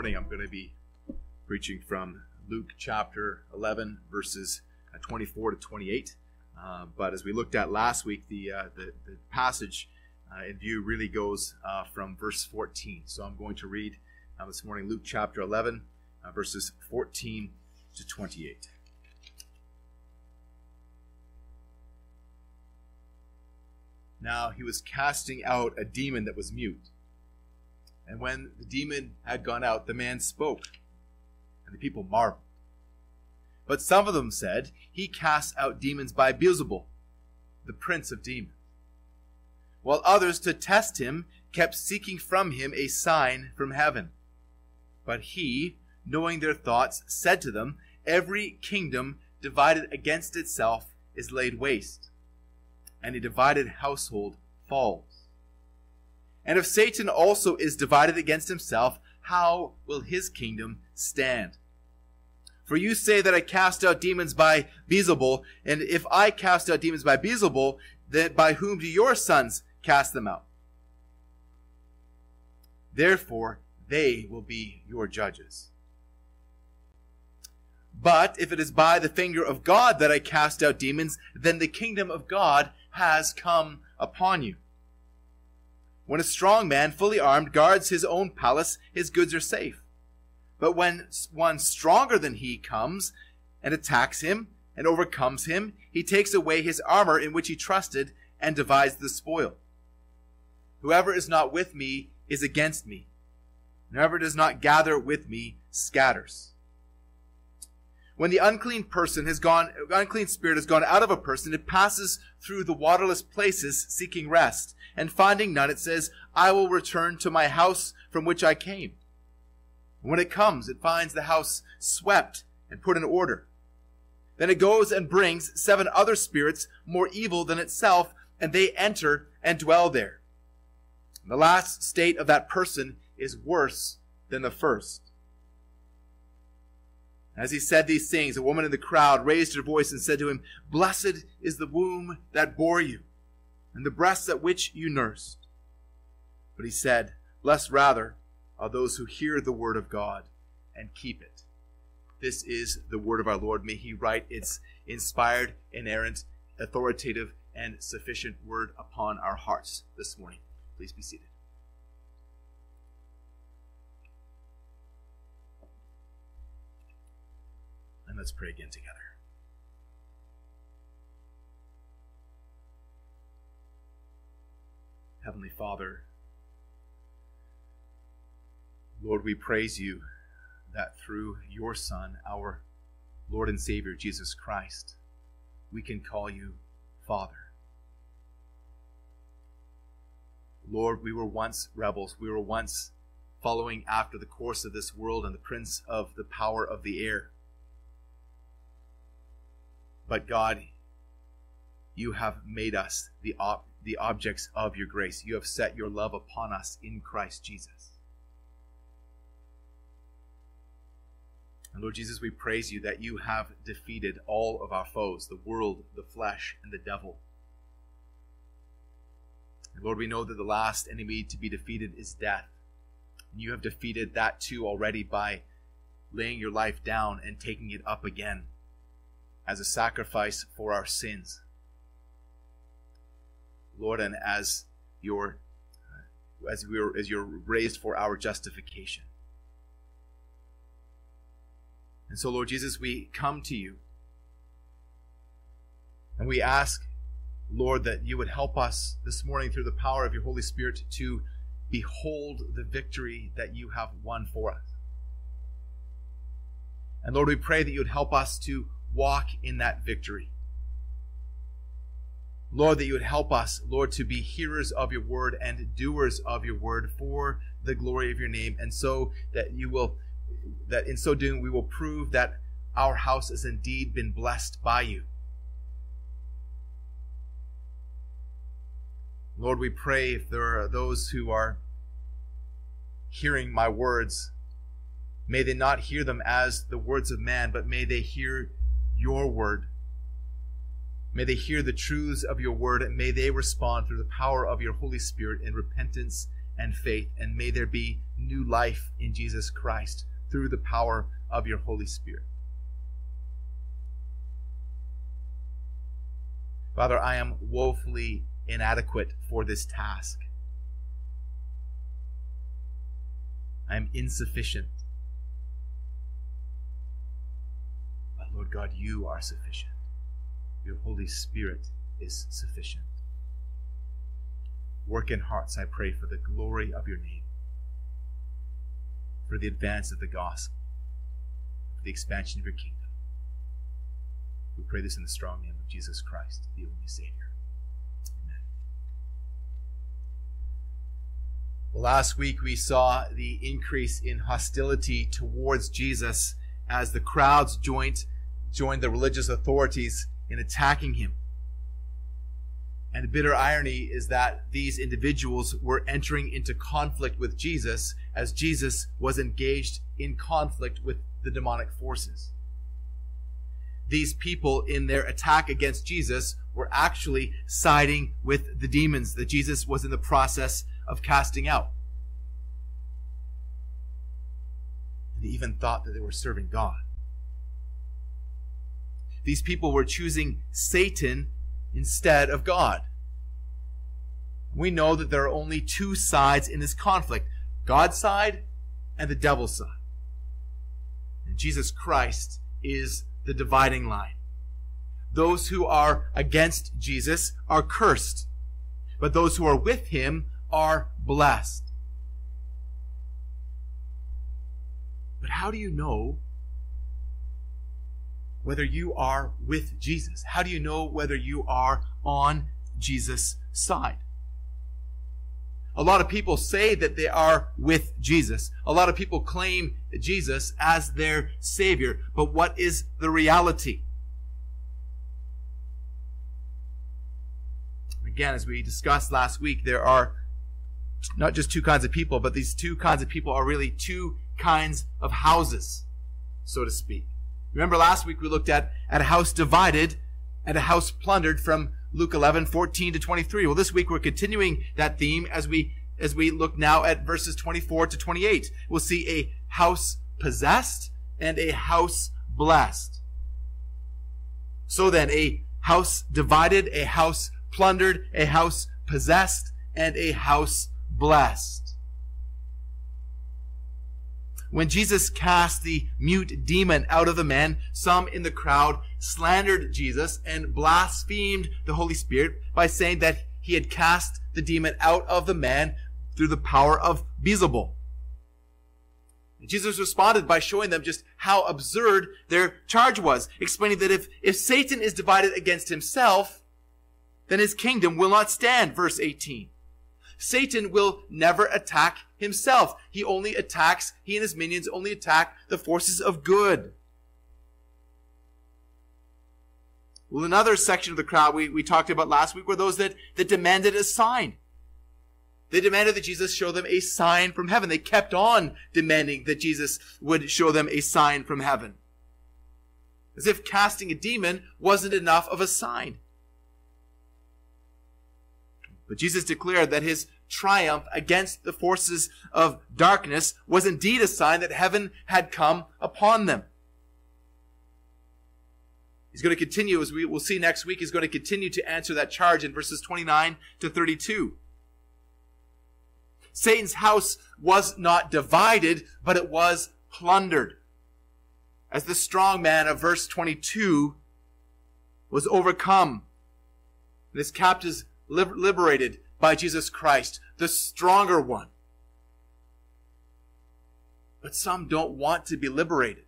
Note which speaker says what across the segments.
Speaker 1: morning I'm going to be preaching from Luke chapter 11, verses uh, 24 to 28. Uh, but as we looked at last week, the, uh, the, the, passage uh, in view really goes uh, from verse 14. So I'm going to read uh, this morning Luke chapter 11, verses 14 to 28. Now he was casting out a demon that was mute. And when the demon had gone out, the man spoke, and the people marveled. But some of them said, He casts out demons by Beelzebul, the prince of demons. While others, to test him, kept seeking from him a sign from heaven. But he, knowing their thoughts, said to them, Every kingdom divided against itself is laid waste, and a divided household falls. And if Satan also is divided against himself, how will his kingdom stand? For you say that I cast out demons by Beelzebul, and if I cast out demons by Beelzebul, then by whom do your sons cast them out? Therefore, they will be your judges. But if it is by the finger of God that I cast out demons, then the kingdom of God has come upon you. When a strong man, fully armed, guards his own palace, his goods are safe. But when one stronger than he comes and attacks him and overcomes him, he takes away his armor in which he trusted and divides the spoil. Whoever is not with me is against me. Whoever does not gather with me scatters. When the unclean person has gone, unclean spirit has gone out of a person, it passes through the waterless places seeking rest and finding none, it says, I will return to my house from which I came. when it comes, it finds the house swept and put in order. Then it goes and brings seven other spirits more evil than itself, and they enter and dwell there. The last state of that person is worse than the first. As he said these things, a woman in the crowd raised her voice and said to him, Blessed is the womb that bore you and the breasts at which you nursed. But he said, Blessed rather are those who hear the word of God and keep it. This is the word of our Lord. May he write its inspired, inerrant, authoritative, and sufficient word upon our hearts this morning. Please be seated. And let's pray again together. Heavenly Father, Lord, we praise you that through your Son, our Lord and Savior, Jesus Christ, we can call you Father. Lord, we were once rebels. We were once following after the course of this world and the prince of the power of the air. But God, you have made us the op- the objects of your grace. You have set your love upon us in Christ Jesus. And Lord Jesus, we praise you that you have defeated all of our foes the world, the flesh, and the devil. And Lord, we know that the last enemy to be defeated is death. And you have defeated that too already by laying your life down and taking it up again as a sacrifice for our sins. Lord, and as your uh, as we are as you're raised for our justification. And so, Lord Jesus, we come to you and we ask, Lord, that you would help us this morning through the power of your Holy Spirit to behold the victory that you have won for us. And Lord, we pray that you would help us to walk in that victory. Lord, that you would help us, Lord, to be hearers of your word and doers of your word for the glory of your name, and so that you will, that in so doing, we will prove that our house has indeed been blessed by you. Lord, we pray if there are those who are hearing my words, may they not hear them as the words of man, but may they hear your word May they hear the truths of your word and may they respond through the power of your Holy Spirit in repentance and faith, and may there be new life in Jesus Christ through the power of your Holy Spirit. Father, I am woefully inadequate for this task. I am insufficient. But Lord God, you are sufficient. Your Holy Spirit is sufficient. Work in hearts, I pray, for the glory of your name, for the advance of the gospel, for the expansion of your kingdom. We pray this in the strong name of Jesus Christ, the only Savior. Amen. Well, last week we saw the increase in hostility towards Jesus as the crowds joined, joined the religious authorities in attacking him. And the bitter irony is that these individuals were entering into conflict with Jesus as Jesus was engaged in conflict with the demonic forces. These people, in their attack against Jesus, were actually siding with the demons that Jesus was in the process of casting out. And they even thought that they were serving God. These people were choosing Satan instead of God. We know that there are only two sides in this conflict God's side and the devil's side. And Jesus Christ is the dividing line. Those who are against Jesus are cursed, but those who are with him are blessed. But how do you know whether you are with Jesus? How do you know whether you are on Jesus' side? A lot of people say that they are with Jesus. A lot of people claim Jesus as their Savior. But what is the reality? Again, as we discussed last week, there are not just two kinds of people, but these two kinds of people are really two kinds of houses, so to speak. Remember last week we looked at, at a house divided and a house plundered from Luke 11, 14 to 23. Well, this week we're continuing that theme as we, as we look now at verses 24 to 28. We'll see a house possessed and a house blessed. So then, a house divided, a house plundered, a house possessed, and a house blessed. When Jesus cast the mute demon out of the man, some in the crowd slandered Jesus and blasphemed the Holy Spirit by saying that he had cast the demon out of the man through the power of Beelzebul. Jesus responded by showing them just how absurd their charge was, explaining that if, if Satan is divided against himself, then his kingdom will not stand, verse 18. Satan will never attack himself. He only attacks, he and his minions only attack the forces of good. Well, another section of the crowd we, we talked about last week were those that, that demanded a sign. They demanded that Jesus show them a sign from heaven. They kept on demanding that Jesus would show them a sign from heaven. As if casting a demon wasn't enough of a sign. But Jesus declared that his triumph against the forces of darkness was indeed a sign that heaven had come upon them. He's going to continue, as we will see next week, he's going to continue to answer that charge in verses 29 to 32. Satan's house was not divided, but it was plundered. As the strong man of verse 22 was overcome, and his captives liberated by Jesus Christ, the stronger one. But some don't want to be liberated.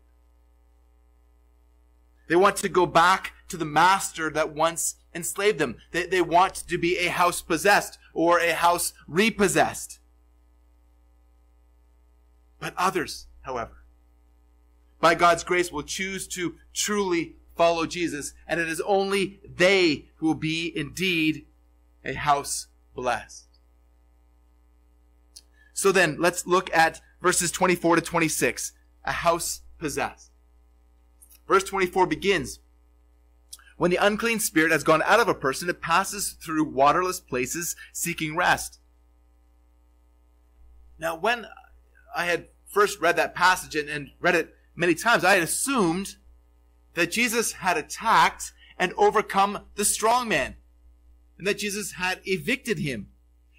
Speaker 1: They want to go back to the master that once enslaved them. They, they want to be a house possessed or a house repossessed. But others, however, by God's grace will choose to truly follow Jesus, and it is only they who will be indeed a house blessed. So then, let's look at verses 24 to 26. A house possessed. Verse 24 begins When the unclean spirit has gone out of a person, it passes through waterless places seeking rest. Now, when I had first read that passage and, and read it many times, I had assumed that Jesus had attacked and overcome the strong man, and that Jesus had evicted him,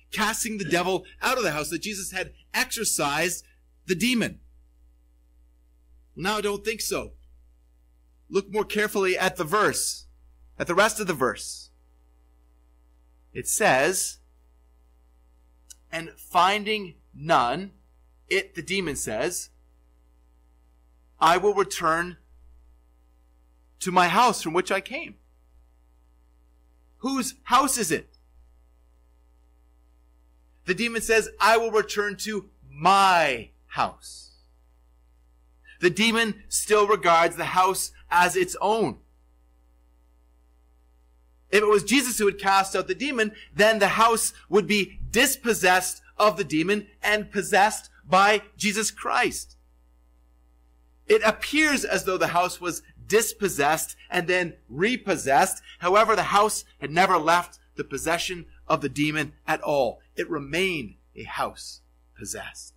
Speaker 1: casting the devil out of the house, that Jesus had exorcised the demon. Now I don't think so. Look more carefully at the verse, at the rest of the verse. It says, and finding none, it, the demon says, I will return to my house from which I came. Whose house is it? The demon says, I will return to my house. The demon still regards the house as its own. If it was Jesus who had cast out the demon, then the house would be dispossessed of the demon and possessed by Jesus Christ. It appears as though the house was dispossessed and then repossessed. However, the house had never left the possession of the demon at all. It remained a house possessed.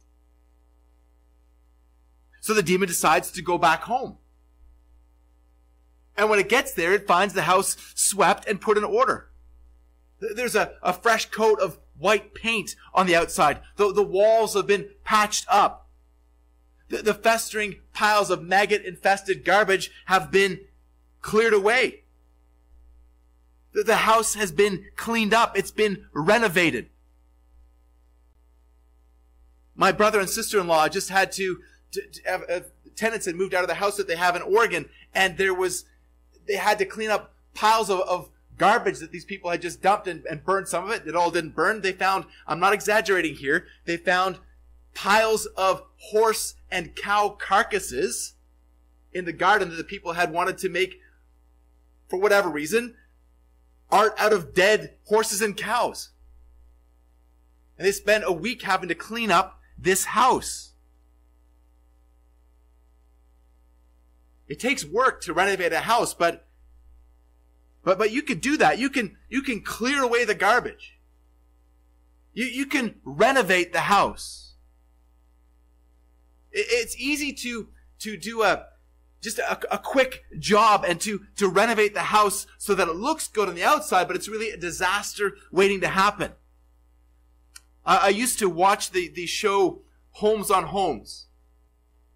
Speaker 1: So the demon decides to go back home. And when it gets there, it finds the house swept and put in order. There's a, a fresh coat of white paint on the outside. The, the walls have been patched up. The, the festering piles of maggot infested garbage have been cleared away. The, the house has been cleaned up. It's been renovated. My brother and sister-in-law just had to, to, to have, uh, tenants had moved out of the house that they have in Oregon and there was, they had to clean up piles of, of garbage that these people had just dumped and, and burned some of it. It all didn't burn. They found, I'm not exaggerating here, they found piles of horse and cow carcasses in the garden that the people had wanted to make, for whatever reason, art out of dead horses and cows. And they spent a week having to clean up this house. It takes work to renovate a house, but but but you can do that. You can you can clear away the garbage. You you can renovate the house. It's easy to, to do a, just a, a, quick job and to, to renovate the house so that it looks good on the outside, but it's really a disaster waiting to happen. I, I used to watch the, the show Holmes on Homes.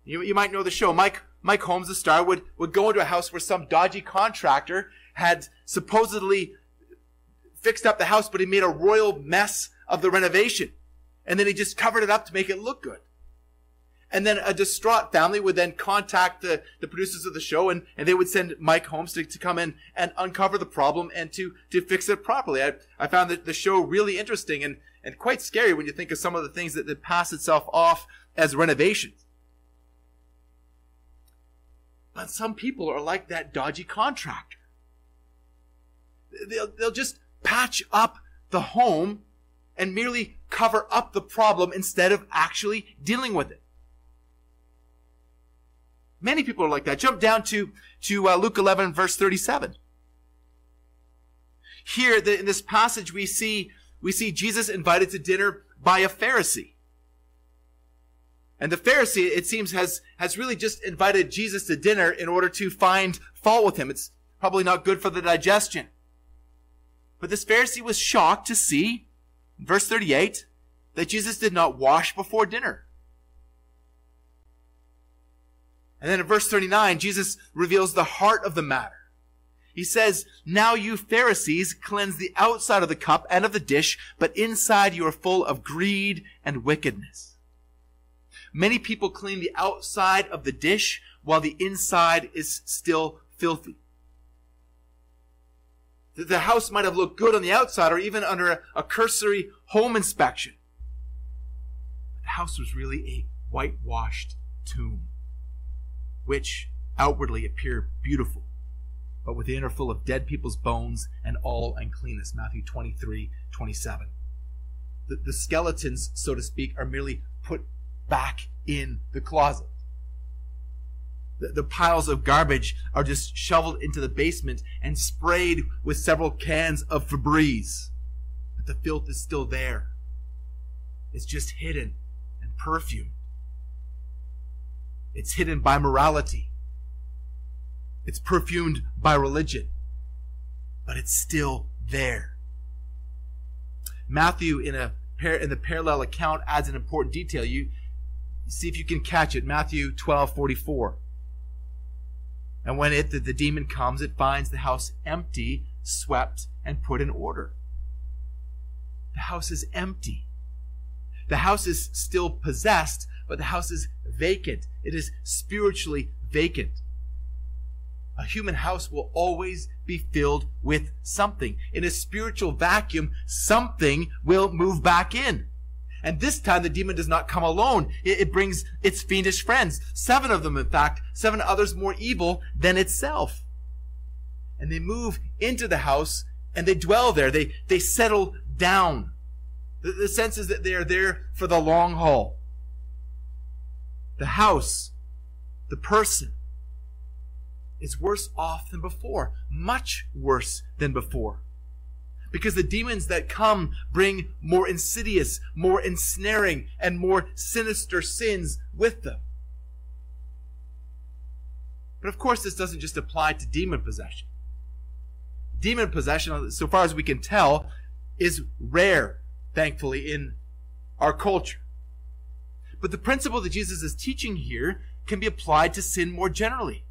Speaker 1: You, you might know the show. Mike, Mike Holmes, the star, would, would go into a house where some dodgy contractor had supposedly fixed up the house, but he made a royal mess of the renovation. And then he just covered it up to make it look good. And then a distraught family would then contact the, the producers of the show and, and they would send Mike Holmes to, to come in and uncover the problem and to, to fix it properly. I, I found the, the show really interesting and, and quite scary when you think of some of the things that, that pass itself off as renovations. But some people are like that dodgy contractor. They'll, they'll just patch up the home and merely cover up the problem instead of actually dealing with it. Many people are like that. Jump down to, to uh, Luke 11, verse 37. Here, the, in this passage, we see, we see Jesus invited to dinner by a Pharisee. And the Pharisee, it seems, has, has really just invited Jesus to dinner in order to find fault with him. It's probably not good for the digestion. But this Pharisee was shocked to see, verse 38, that Jesus did not wash before dinner. And then in verse 39, Jesus reveals the heart of the matter. He says, Now you Pharisees cleanse the outside of the cup and of the dish, but inside you are full of greed and wickedness. Many people clean the outside of the dish while the inside is still filthy. The house might have looked good on the outside or even under a, cursory home inspection. But The house was really a whitewashed tomb which outwardly appear beautiful, but within are full of dead people's bones and all uncleanness. Matthew 23, 27. The, the skeletons, so to speak, are merely put back in the closet. The, the piles of garbage are just shoveled into the basement and sprayed with several cans of Febreze. But the filth is still there. It's just hidden and perfumed. It's hidden by morality. It's perfumed by religion. But it's still there. Matthew, in a in the parallel account, adds an important detail. You see if you can catch it. Matthew 12, 44. And when it, the, the demon comes, it finds the house empty, swept, and put in order. The house is empty. The house is still possessed, but the house is vacant. It is spiritually vacant. A human house will always be filled with something. In a spiritual vacuum, something will move back in. And this time the demon does not come alone. It, it, brings its fiendish friends. Seven of them, in fact, seven others more evil than itself. And they move into the house and they dwell there. They, they settle down. The, the sense is that they are there for the long haul. The house, the person, is worse off than before. Much worse than before. Because the demons that come bring more insidious, more ensnaring, and more sinister sins with them. But of course, this doesn't just apply to demon possession. Demon possession, so far as we can tell, is rare, thankfully, in our culture. But the principle that Jesus is teaching here can be applied to sin more generally.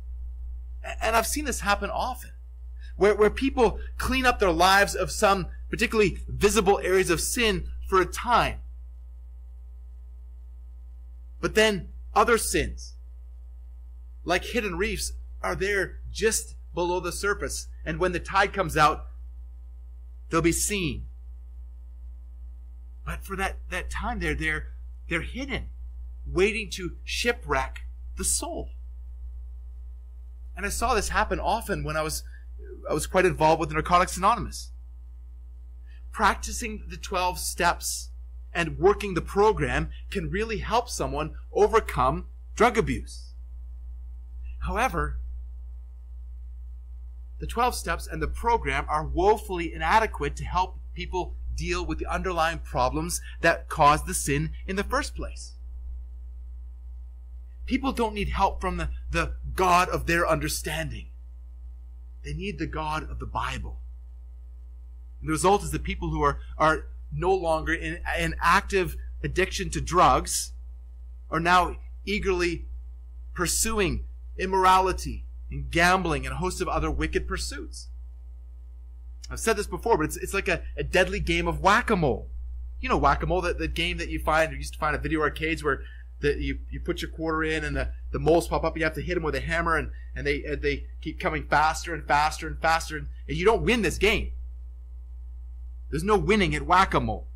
Speaker 1: And I've seen this happen often where, where people clean up their lives of some particularly visible areas of sin for a time. But then other sins, like hidden reefs, are there just below the surface. And when the tide comes out, they'll be seen. But for that, that time, they're, they're, they're hidden, waiting to shipwreck the soul. And I saw this happen often when I was I was quite involved with Narcotics Anonymous. Practicing the 12 steps and working the program can really help someone overcome drug abuse. However, the 12 steps and the program are woefully inadequate to help people deal with the underlying problems that caused the sin in the first place. People don't need help from the, the God of their understanding. They need the God of the Bible. And the result is that people who are, are no longer in an active addiction to drugs are now eagerly pursuing immorality and gambling and a host of other wicked pursuits. I've said this before, but it's, it's like a, a deadly game of whack-a-mole. You know whack-a-mole, that the game that you find, you used to find at video arcades where you, you put your quarter in and the, the moles pop up you have to hit them with a hammer and, and they, and they keep coming faster and faster and faster and, and you don't win this game. There's no winning at whack-a-mole.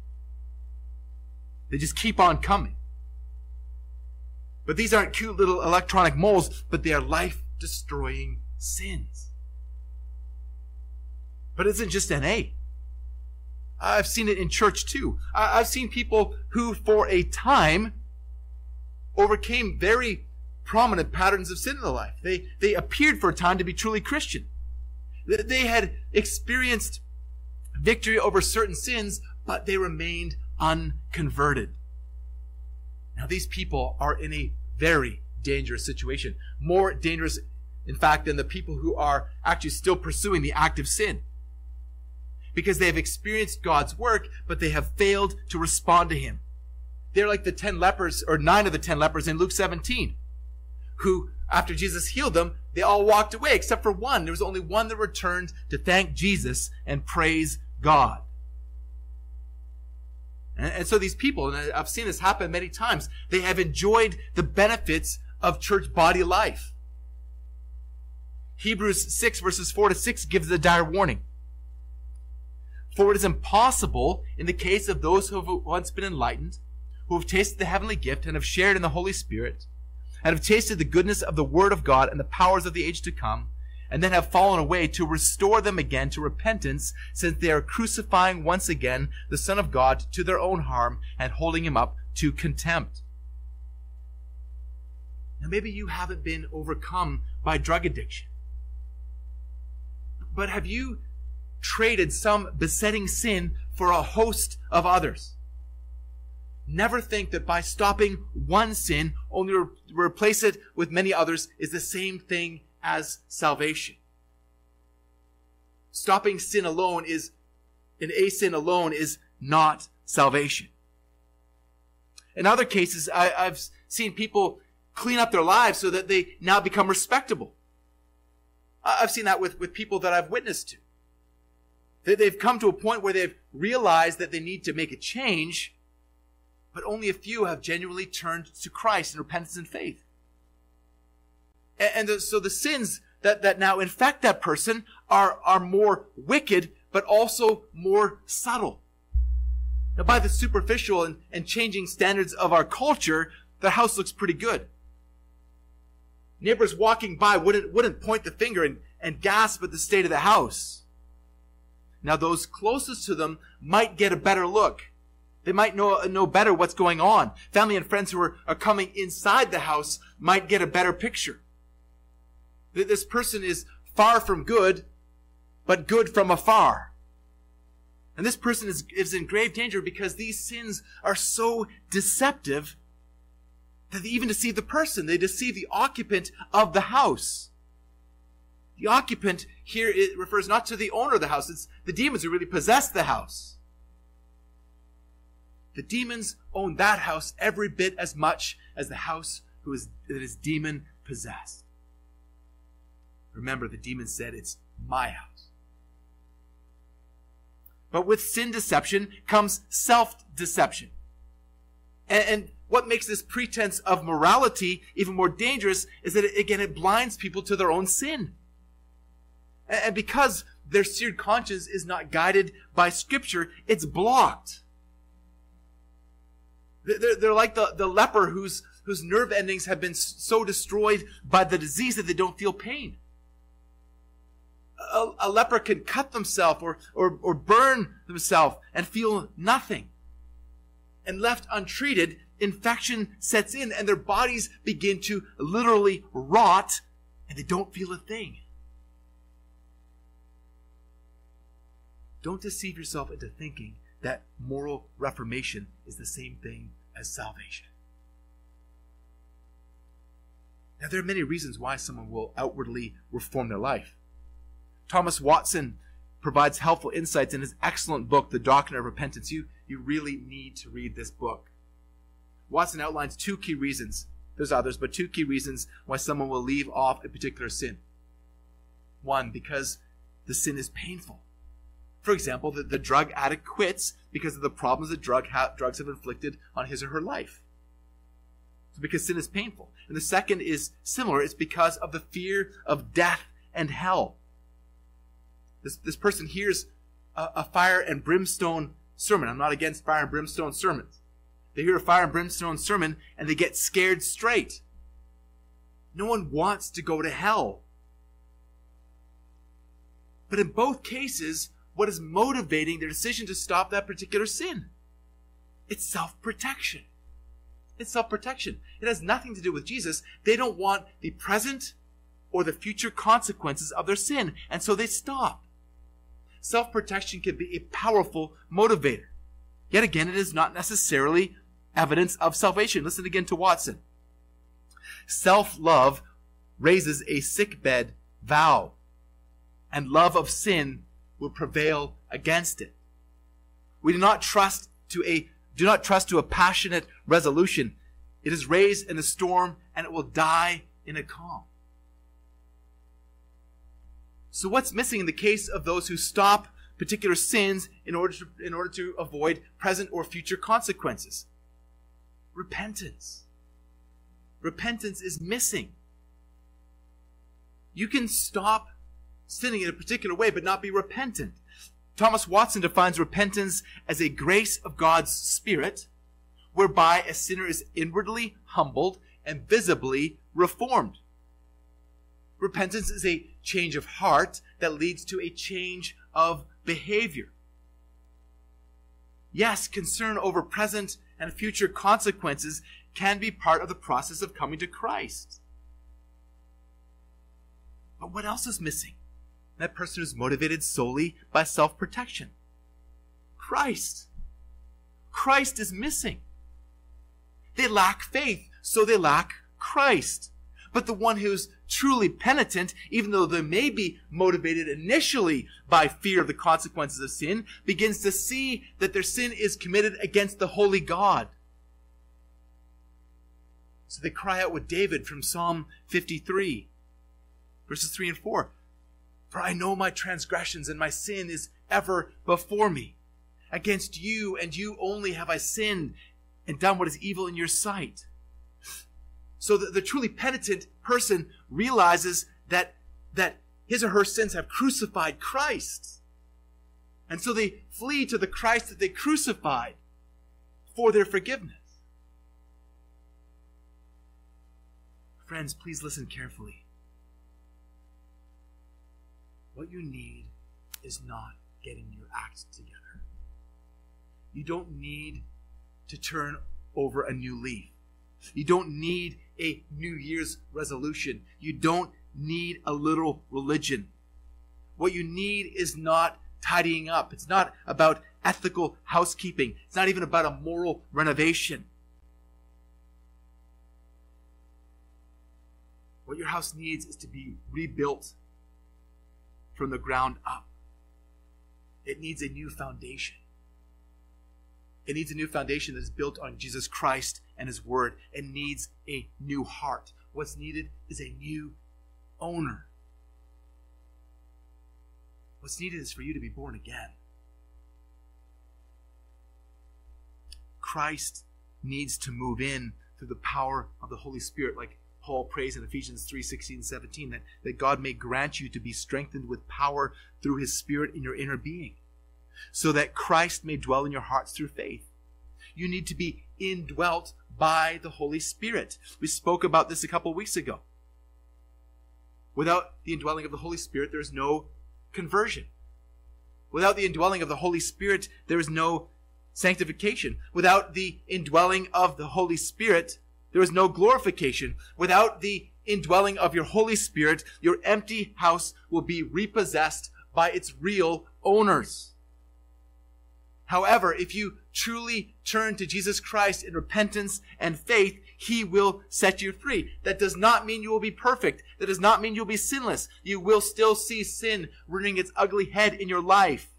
Speaker 1: They just keep on coming. But these aren't cute little electronic moles, but they are life-destroying sins. But it isn't just NA. I've seen it in church too. I've seen people who, for a time, overcame very prominent patterns of sin in their life. They, they appeared for a time to be truly Christian. They had experienced victory over certain sins, but they remained unconverted. Now, these people are in a very dangerous situation. More dangerous, in fact, than the people who are actually still pursuing the act of sin. Because they have experienced God's work, but they have failed to respond to Him. They're like the 10 lepers, or nine of the 10 lepers in Luke 17, who, after Jesus healed them, they all walked away except for one. There was only one that returned to thank Jesus and praise God. And, so these people, and I've seen this happen many times, they have enjoyed the benefits of church body life. Hebrews 6 verses 4 to 6 gives a dire warning. For it is impossible in the case of those who have once been enlightened who have tasted the heavenly gift and have shared in the Holy Spirit, and have tasted the goodness of the Word of God and the powers of the age to come, and then have fallen away to restore them again to repentance, since they are crucifying once again the Son of God to their own harm and holding him up to contempt. Now, maybe you haven't been overcome by drug addiction. But have you traded some besetting sin for a host of others? Never think that by stopping one sin, only re- replace it with many others, is the same thing as salvation. Stopping sin alone is, an a sin alone, is not salvation. In other cases, I, I've seen people clean up their lives so that they now become respectable. I've seen that with, with people that I've witnessed to. They've come to a point where they've realized that they need to make a change, but only a few have genuinely turned to Christ in repentance and faith. And, the, so the sins that, that now infect that person are, are more wicked, but also more subtle. Now, by the superficial and, and changing standards of our culture, the house looks pretty good. Neighbors walking by wouldn't, wouldn't point the finger and, and gasp at the state of the house. Now, those closest to them might get a better look. They might know, know better what's going on. Family and friends who are, are coming inside the house might get a better picture. That This person is far from good, but good from afar. And this person is, is in grave danger because these sins are so deceptive that they even deceive the person. They deceive the occupant of the house. The occupant here refers not to the owner of the house, it's the demons who really possess the house. The demons own that house every bit as much as the house who is, that is demon possessed. Remember, the demon said, It's my house. But with sin deception comes self deception. And, and, what makes this pretense of morality even more dangerous is that, it, again, it blinds people to their own sin. And, and because their seared conscience is not guided by Scripture, it's blocked. They're, they're like the, the leper whose, whose nerve endings have been so destroyed by the disease that they don't feel pain a, a leper can cut themselves or, or, or burn themselves and feel nothing. And left untreated, infection sets in and their bodies begin to literally rot and they don't feel a thing. Don't deceive yourself into thinking that moral reformation is the same thing as salvation. Now, there are many reasons why someone will outwardly reform their life. Thomas Watson provides helpful insights in his excellent book, The Doctrine of Repentance. You, you really need to read this book. Watson outlines two key reasons. There's others, but two key reasons why someone will leave off a particular sin. One, because the sin is painful. For example, the, the drug addict quits because of the problems that drug ha- drugs have inflicted on his or her life. So because sin is painful. And the second is similar. It's because of the fear of death and hell. This, this person hears a, a fire and brimstone sermon. I'm not against fire and brimstone sermons. They hear a fire and brimstone sermon and they get scared straight. No one wants to go to hell. But in both cases, what is motivating their decision to stop that particular sin? It's self protection. It's self protection. It has nothing to do with Jesus. They don't want the present or the future consequences of their sin, and so they stop self protection can be a powerful motivator. Yet again, it is not necessarily evidence of salvation. Listen again to Watson. Self love raises a sickbed vow, and love of sin will prevail against it. We do not trust to a do not trust to a passionate resolution. It is raised in a storm and it will die in a calm. So what's missing in the case of those who stop particular sins in order to, in order to avoid present or future consequences? Repentance. Repentance is missing. You can stop sinning in a particular way, but not be repentant. Thomas Watson defines repentance as a grace of God's Spirit, whereby a sinner is inwardly humbled and visibly reformed. Repentance is a change of heart that leads to a change of behavior. Yes, concern over present and future consequences can be part of the process of coming to Christ. But what else is missing? That person is motivated solely by self protection. Christ. Christ is missing. They lack faith, so they lack Christ. But the one who's truly penitent, even though they may be motivated initially by fear of the consequences of sin, begins to see that their sin is committed against the holy God. So they cry out with David from Psalm 53, verses 3 and 4 For I know my transgressions, and my sin is ever before me. Against you and you only have I sinned and done what is evil in your sight. So the, the truly penitent person realizes that, that his or her sins have crucified Christ. And so they flee to the Christ that they crucified for their forgiveness. Friends, please listen carefully. What you need is not getting your act together. You don't need to turn over a new leaf. You don't need a New Year's resolution. You don't need a little religion. What you need is not tidying up. It's not about ethical housekeeping. It's not even about a moral renovation. What your house needs is to be rebuilt from the ground up. It needs a new foundation. It needs a new foundation that is built on Jesus Christ and His Word. It needs a new heart. What's needed is a new owner. What's needed is for you to be born again. Christ needs to move in through the power of the Holy Spirit, like Paul prays in Ephesians 3 16 17, that, that God may grant you to be strengthened with power through his Spirit in your inner being, so that Christ may dwell in your hearts through faith. You need to be indwelt by the Holy Spirit. We spoke about this a couple weeks ago. Without the indwelling of the Holy Spirit, there is no conversion. Without the indwelling of the Holy Spirit, there is no sanctification. Without the indwelling of the Holy Spirit, there is no glorification. Without the indwelling of your Holy Spirit, your empty house will be repossessed by its real owners. However, if you truly turn to Jesus Christ in repentance and faith, He will set you free. That does not mean you will be perfect. That does not mean you'll be sinless. You will still see sin rearing its ugly head in your life.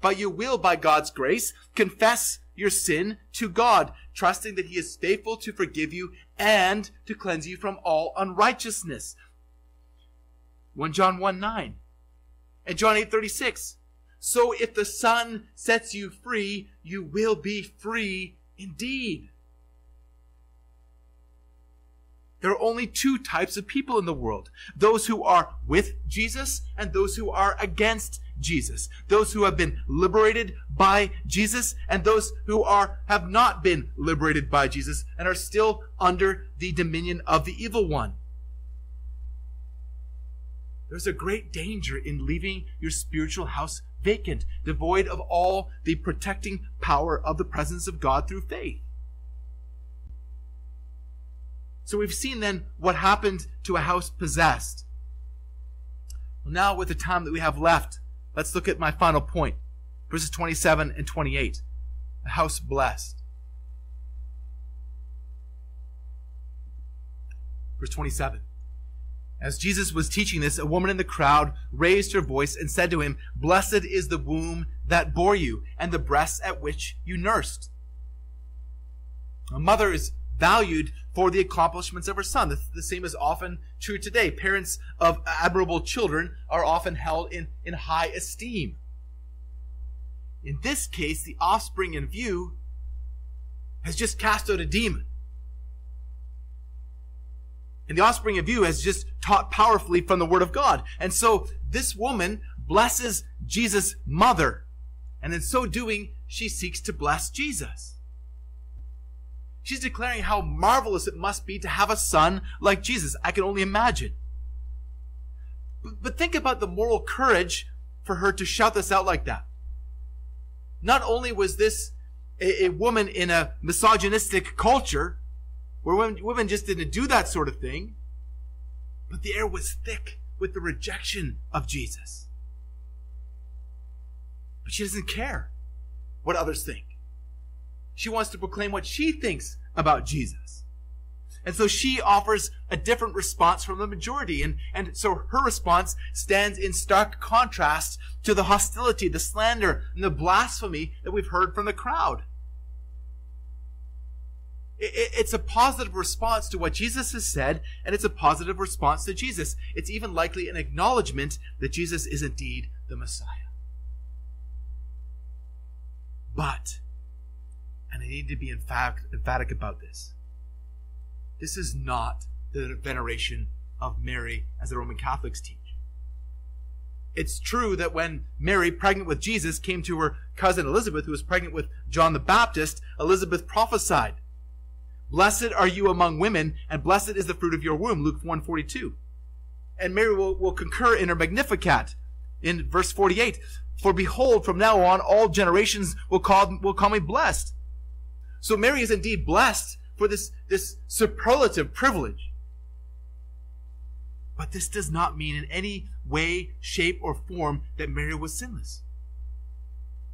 Speaker 1: But you will, by God's grace, confess your sin to God, trusting that He is faithful to forgive you and to cleanse you from all unrighteousness. 1 John 1 9 and John 8 36. So if the Son sets you free, you will be free indeed. There are only two types of people in the world those who are with Jesus and those who are against Jesus. Those who have been liberated by Jesus and those who are, have not been liberated by Jesus and are still under the dominion of the evil one. There's a great danger in leaving your spiritual house vacant, devoid of all the protecting power of the presence of God through faith. So we've seen then what happened to a house possessed. Well, now, with the time that we have left, let's look at my final point verses 27 and 28. A house blessed. Verse 27. As Jesus was teaching this, a woman in the crowd raised her voice and said to him, Blessed is the womb that bore you and the breasts at which you nursed. A mother is valued for the accomplishments of her son. The, the, same is often true today. Parents of admirable children are often held in, in high esteem. In this case, the offspring in view has just cast out a demon. And the offspring of you has just taught powerfully from the Word of God. And so this woman blesses Jesus' mother. And in so doing, she seeks to bless Jesus. She's declaring how marvelous it must be to have a son like Jesus. I can only imagine. But, think about the moral courage for her to shout this out like that. Not only was this a, a woman in a misogynistic culture, where women, women just didn't do that sort of thing. But the air was thick with the rejection of Jesus. But she doesn't care what others think. She wants to proclaim what she thinks about Jesus. And so she offers a different response from the majority. And, and so her response stands in stark contrast to the hostility, the slander, and the blasphemy that we've heard from the crowd. It's a positive response to what Jesus has said, and it's a positive response to Jesus. It's even likely an acknowledgement that Jesus is indeed the Messiah. But, and I need to be emphatic about this, this is not the veneration of Mary as the Roman Catholics teach. It's true that when Mary, pregnant with Jesus, came to her cousin Elizabeth, who was pregnant with John the Baptist, Elizabeth prophesied Blessed are you among women, and blessed is the fruit of your womb. Luke 142. And Mary will, will concur in her Magnificat in verse 48. For behold, from now on, all generations will call, will call me blessed. So Mary is indeed blessed for this, this superlative privilege. But this does not mean in any way, shape, or form that Mary was sinless.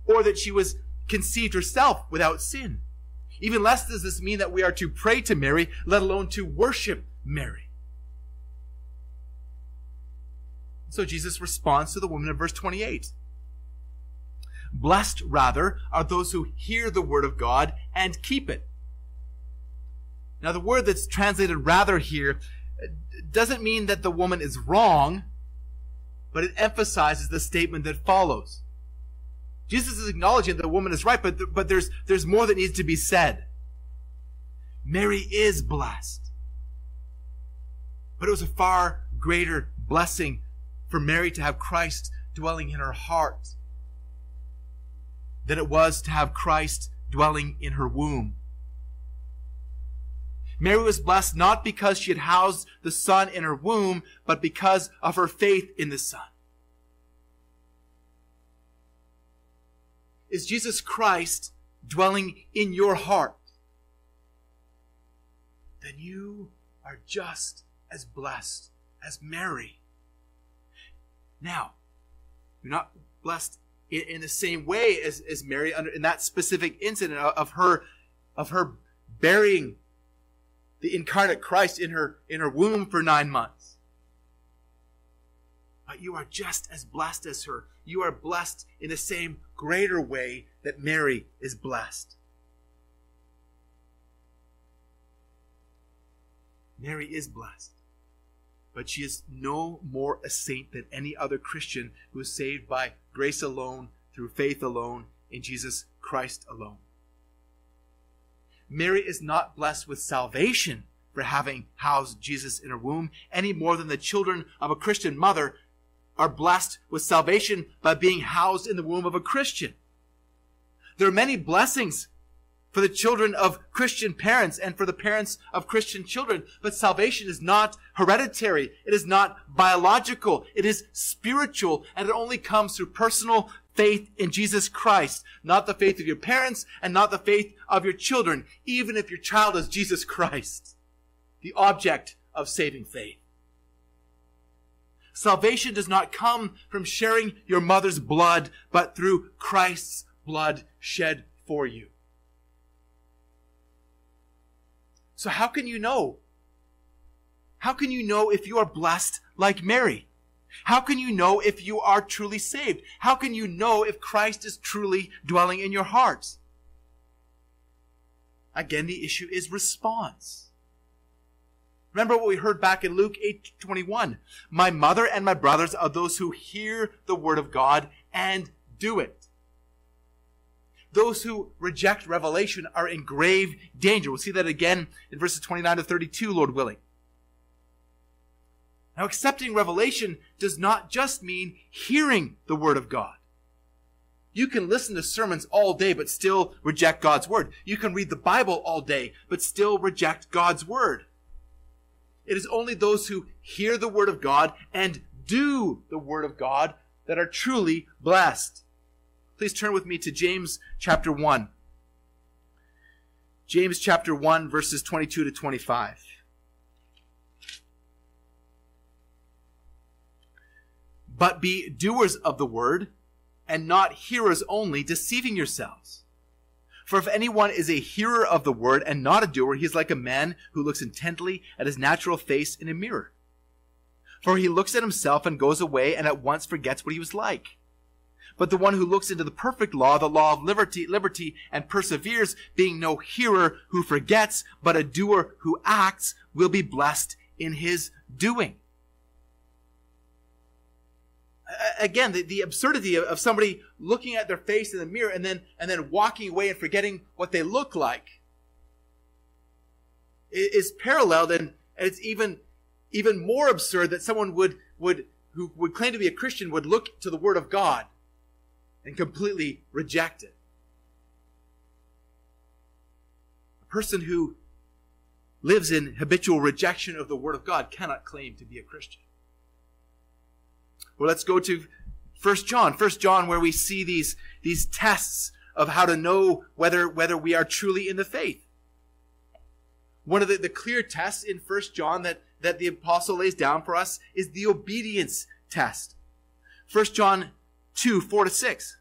Speaker 1: Or that she was conceived herself without sin. Even less does this mean that we are to pray to Mary, let alone to worship Mary. So Jesus responds to the woman in verse 28. Blessed, rather, are those who hear the word of God and keep it. Now, the word that's translated rather here uh, doesn't mean that the woman is wrong, but it emphasizes the statement that follows. Jesus is acknowledging that the woman is right, but, but there's, there's more that needs to be said. Mary is blessed. But it was a far greater blessing for Mary to have Christ dwelling in her heart than it was to have Christ dwelling in her womb. Mary was blessed not because she had housed the Son in her womb, but because of her faith in the Son. is Jesus Christ dwelling in your heart, then you are just as blessed as Mary. Now, you're not blessed in, in the same way as, as Mary under, in that specific incident of, of her of her burying the incarnate Christ in her in her womb for nine months but you are just as blessed as her. You are blessed in the same greater way that Mary is blessed. Mary is blessed, but she is no more a saint than any other Christian who is saved by grace alone, through faith alone, in Jesus Christ alone. Mary is not blessed with salvation for having housed Jesus in her womb any more than the children of a Christian mother are blessed with salvation by being housed in the womb of a Christian. There are many blessings for the children of Christian parents and for the parents of Christian children, but salvation is not hereditary. It is not biological. It is spiritual and it only comes through personal faith in Jesus Christ, not the faith of your parents and not the faith of your children, even if your child is Jesus Christ, the object of saving faith. Salvation does not come from sharing your mother's blood, but through Christ's blood shed for you. So how can you know? How can you know if you are blessed like Mary? How can you know if you are truly saved? How can you know if Christ is truly dwelling in your hearts? Again, the issue is response. Remember what we heard back in Luke 8:21. My mother and my brothers are those who hear the word of God and do it. Those who reject revelation are in grave danger. We'll see that again in verses 29 to 32, Lord willing. Now, accepting revelation does not just mean hearing the word of God. You can listen to sermons all day, but still reject God's word. You can read the Bible all day, but still reject God's word. It is only those who hear the word of God and do the word of God that are truly blessed. Please turn with me to James chapter 1. James chapter 1 verses 22 to 25. But be doers of the word and not hearers only, deceiving yourselves. For if anyone is a hearer of the word and not a doer, he is like a man who looks intently at his natural face in a mirror. For he looks at himself and goes away and at once forgets what he was like. But the one who looks into the perfect law, the law of liberty, liberty, and perseveres, being no hearer who forgets, but a doer who acts, will be blessed in his doing. Again the, the absurdity of, of somebody looking at their face in the mirror and then and then walking away and forgetting what they look like is paralleled and, and it's even even more absurd that someone would would who would claim to be a Christian would look to the word of God and completely reject it. A person who lives in habitual rejection of the word of God cannot claim to be a Christian. Well, let's go to First John. First John, where we see these, these tests of how to know whether, whether we are truly in the faith. One of the, the clear tests in First John that, that the apostle lays down for us is the obedience test. First John 2, 4 to 6.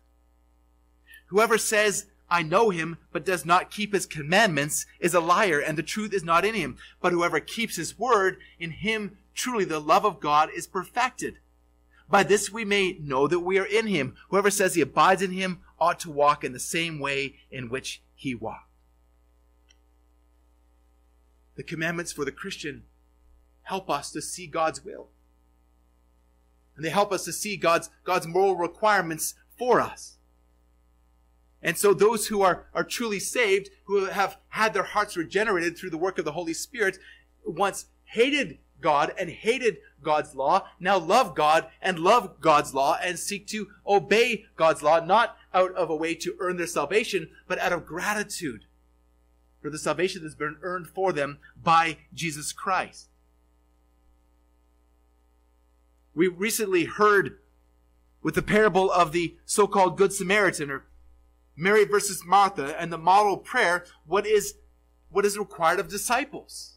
Speaker 1: Whoever says, I know him, but does not keep his commandments is a liar, and the truth is not in him. But whoever keeps his word, in him truly the love of God is perfected. By this we may know that we are in him. Whoever says he abides in him ought to walk in the same way in which he walked. The commandments for the Christian help us to see God's will. And they help us to see God's, God's moral requirements for us. And so those who are, are truly saved, who have had their hearts regenerated through the work of the Holy Spirit, once hated God and hated God's law, now love God and love God's law and seek to obey God's law, not out of a way to earn their salvation, but out of gratitude for the salvation that's been earned for them by Jesus Christ. We recently heard with the parable of the so-called Good Samaritan or Mary versus Martha and the model prayer, what is, what is required of disciples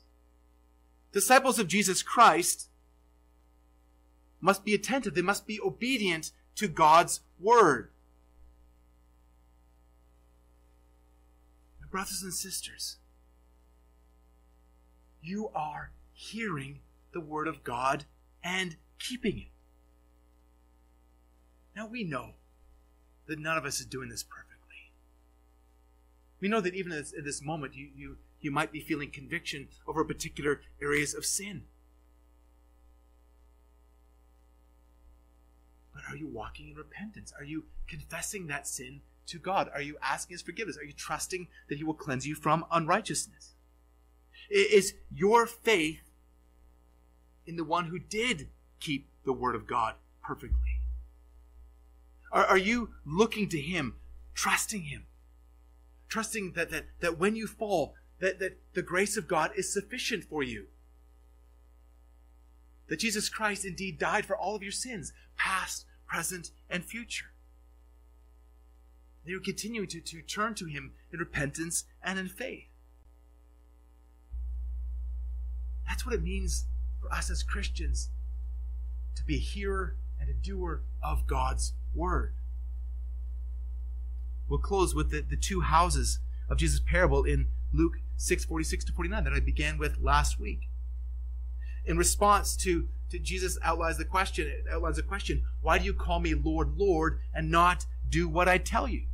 Speaker 1: disciples of Jesus Christ must be attentive. They must be obedient to God's word. brothers and sisters, you are hearing the word of God and keeping it. Now we know that none of us is doing this perfectly. We know that even at this, moment, you, you, you might be feeling conviction over particular areas of sin. But are you walking in repentance? Are you confessing that sin to God? Are you asking His forgiveness? Are you trusting that He will cleanse you from unrighteousness? Is your faith in the one who did keep the Word of God perfectly? Are, are you looking to Him, trusting Him? Trusting that, that, that when you fall, that, that the grace of God is sufficient for you. That Jesus Christ indeed died for all of your sins, past, present, and future. They are continuing to, to turn to Him in repentance and in faith. That's what it means for us as Christians to be a hearer and a doer of God's Word. We'll close with the, the two houses of Jesus' parable in Luke 6 46 to 49 that I began with last week. In response to, to Jesus outlines the question, outlines the question, why do you call me Lord, Lord, and not do what I tell you?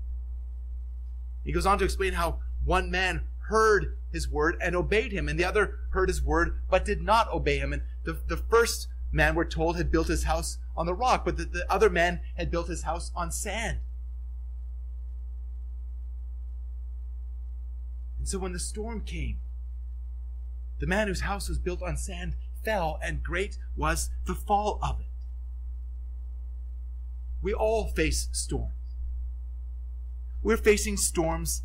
Speaker 1: He goes on to explain how one man heard his word and obeyed him, and the other heard his word but did not obey him. And the, the first man, we're told, had built his house on the rock, but that the other man had built his house on sand. And so when the storm came, the man whose house was built on sand fell, and great was the fall of it. We all face storms. We're facing storms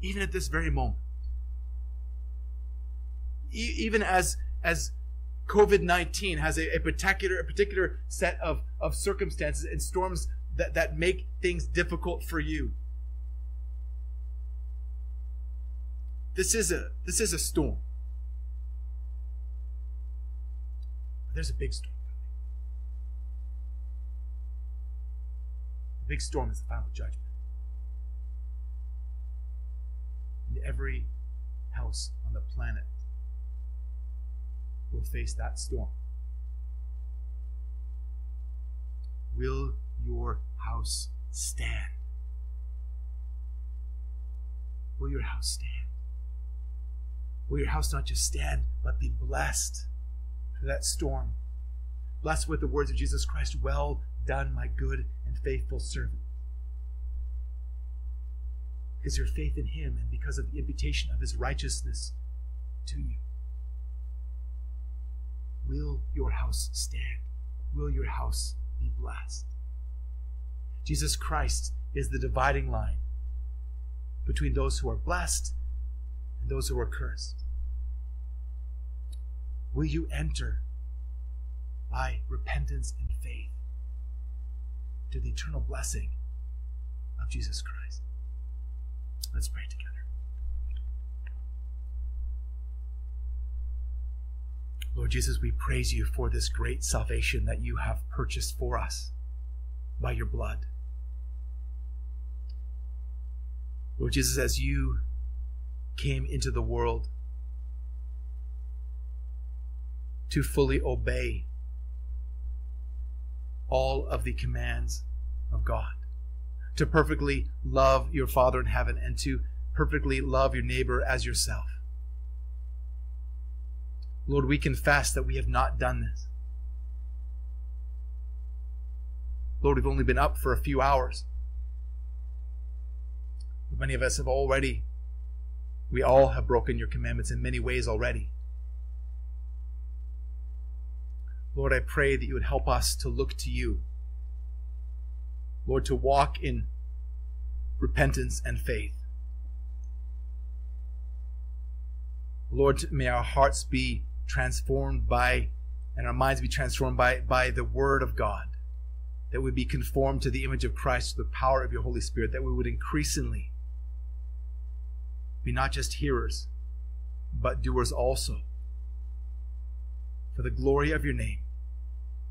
Speaker 1: even at this very moment. E- even as, as COVID 19 has a, a, particular, a particular set of, of circumstances and storms that, that make things difficult for you. This is a this is a storm. There's a big storm coming. The big storm is the final judgment. and every house on the planet face that storm. Will your house stand? Will your house stand? Will your house not just stand, but be blessed through that storm? Blessed with the words of Jesus Christ Well done, my good and faithful servant. Because your faith in Him and because of the imputation of His righteousness to you. Will your house stand? Will your house be blessed? Jesus Christ is the dividing line between those who are blessed and those who are cursed. Will you enter by repentance and faith to the eternal blessing of Jesus Christ? Let's pray together. Lord Jesus, we praise you for this great salvation that you have purchased for us by your blood. Lord Jesus, as you came into the world to fully obey all of the commands of God, to perfectly love your Father in heaven, and to perfectly love your neighbor as yourself. Lord, we confess that we have not done this. Lord, we've only been up for a few hours. But Many of us have already, we all have broken your commandments in many ways already. Lord, I pray that you would help us to look to you. Lord, to walk in repentance and faith. Lord, may our hearts be transformed by, and our minds be transformed by, by the Word of God. That we be conformed to the image of Christ, to the power of your Holy Spirit, that we would increasingly be not just hearers, but doers also. For the glory of your name,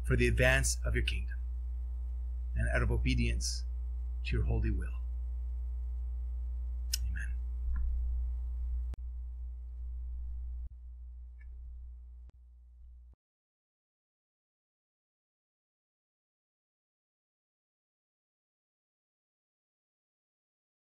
Speaker 1: for the advance of your kingdom, and out of obedience to your holy will.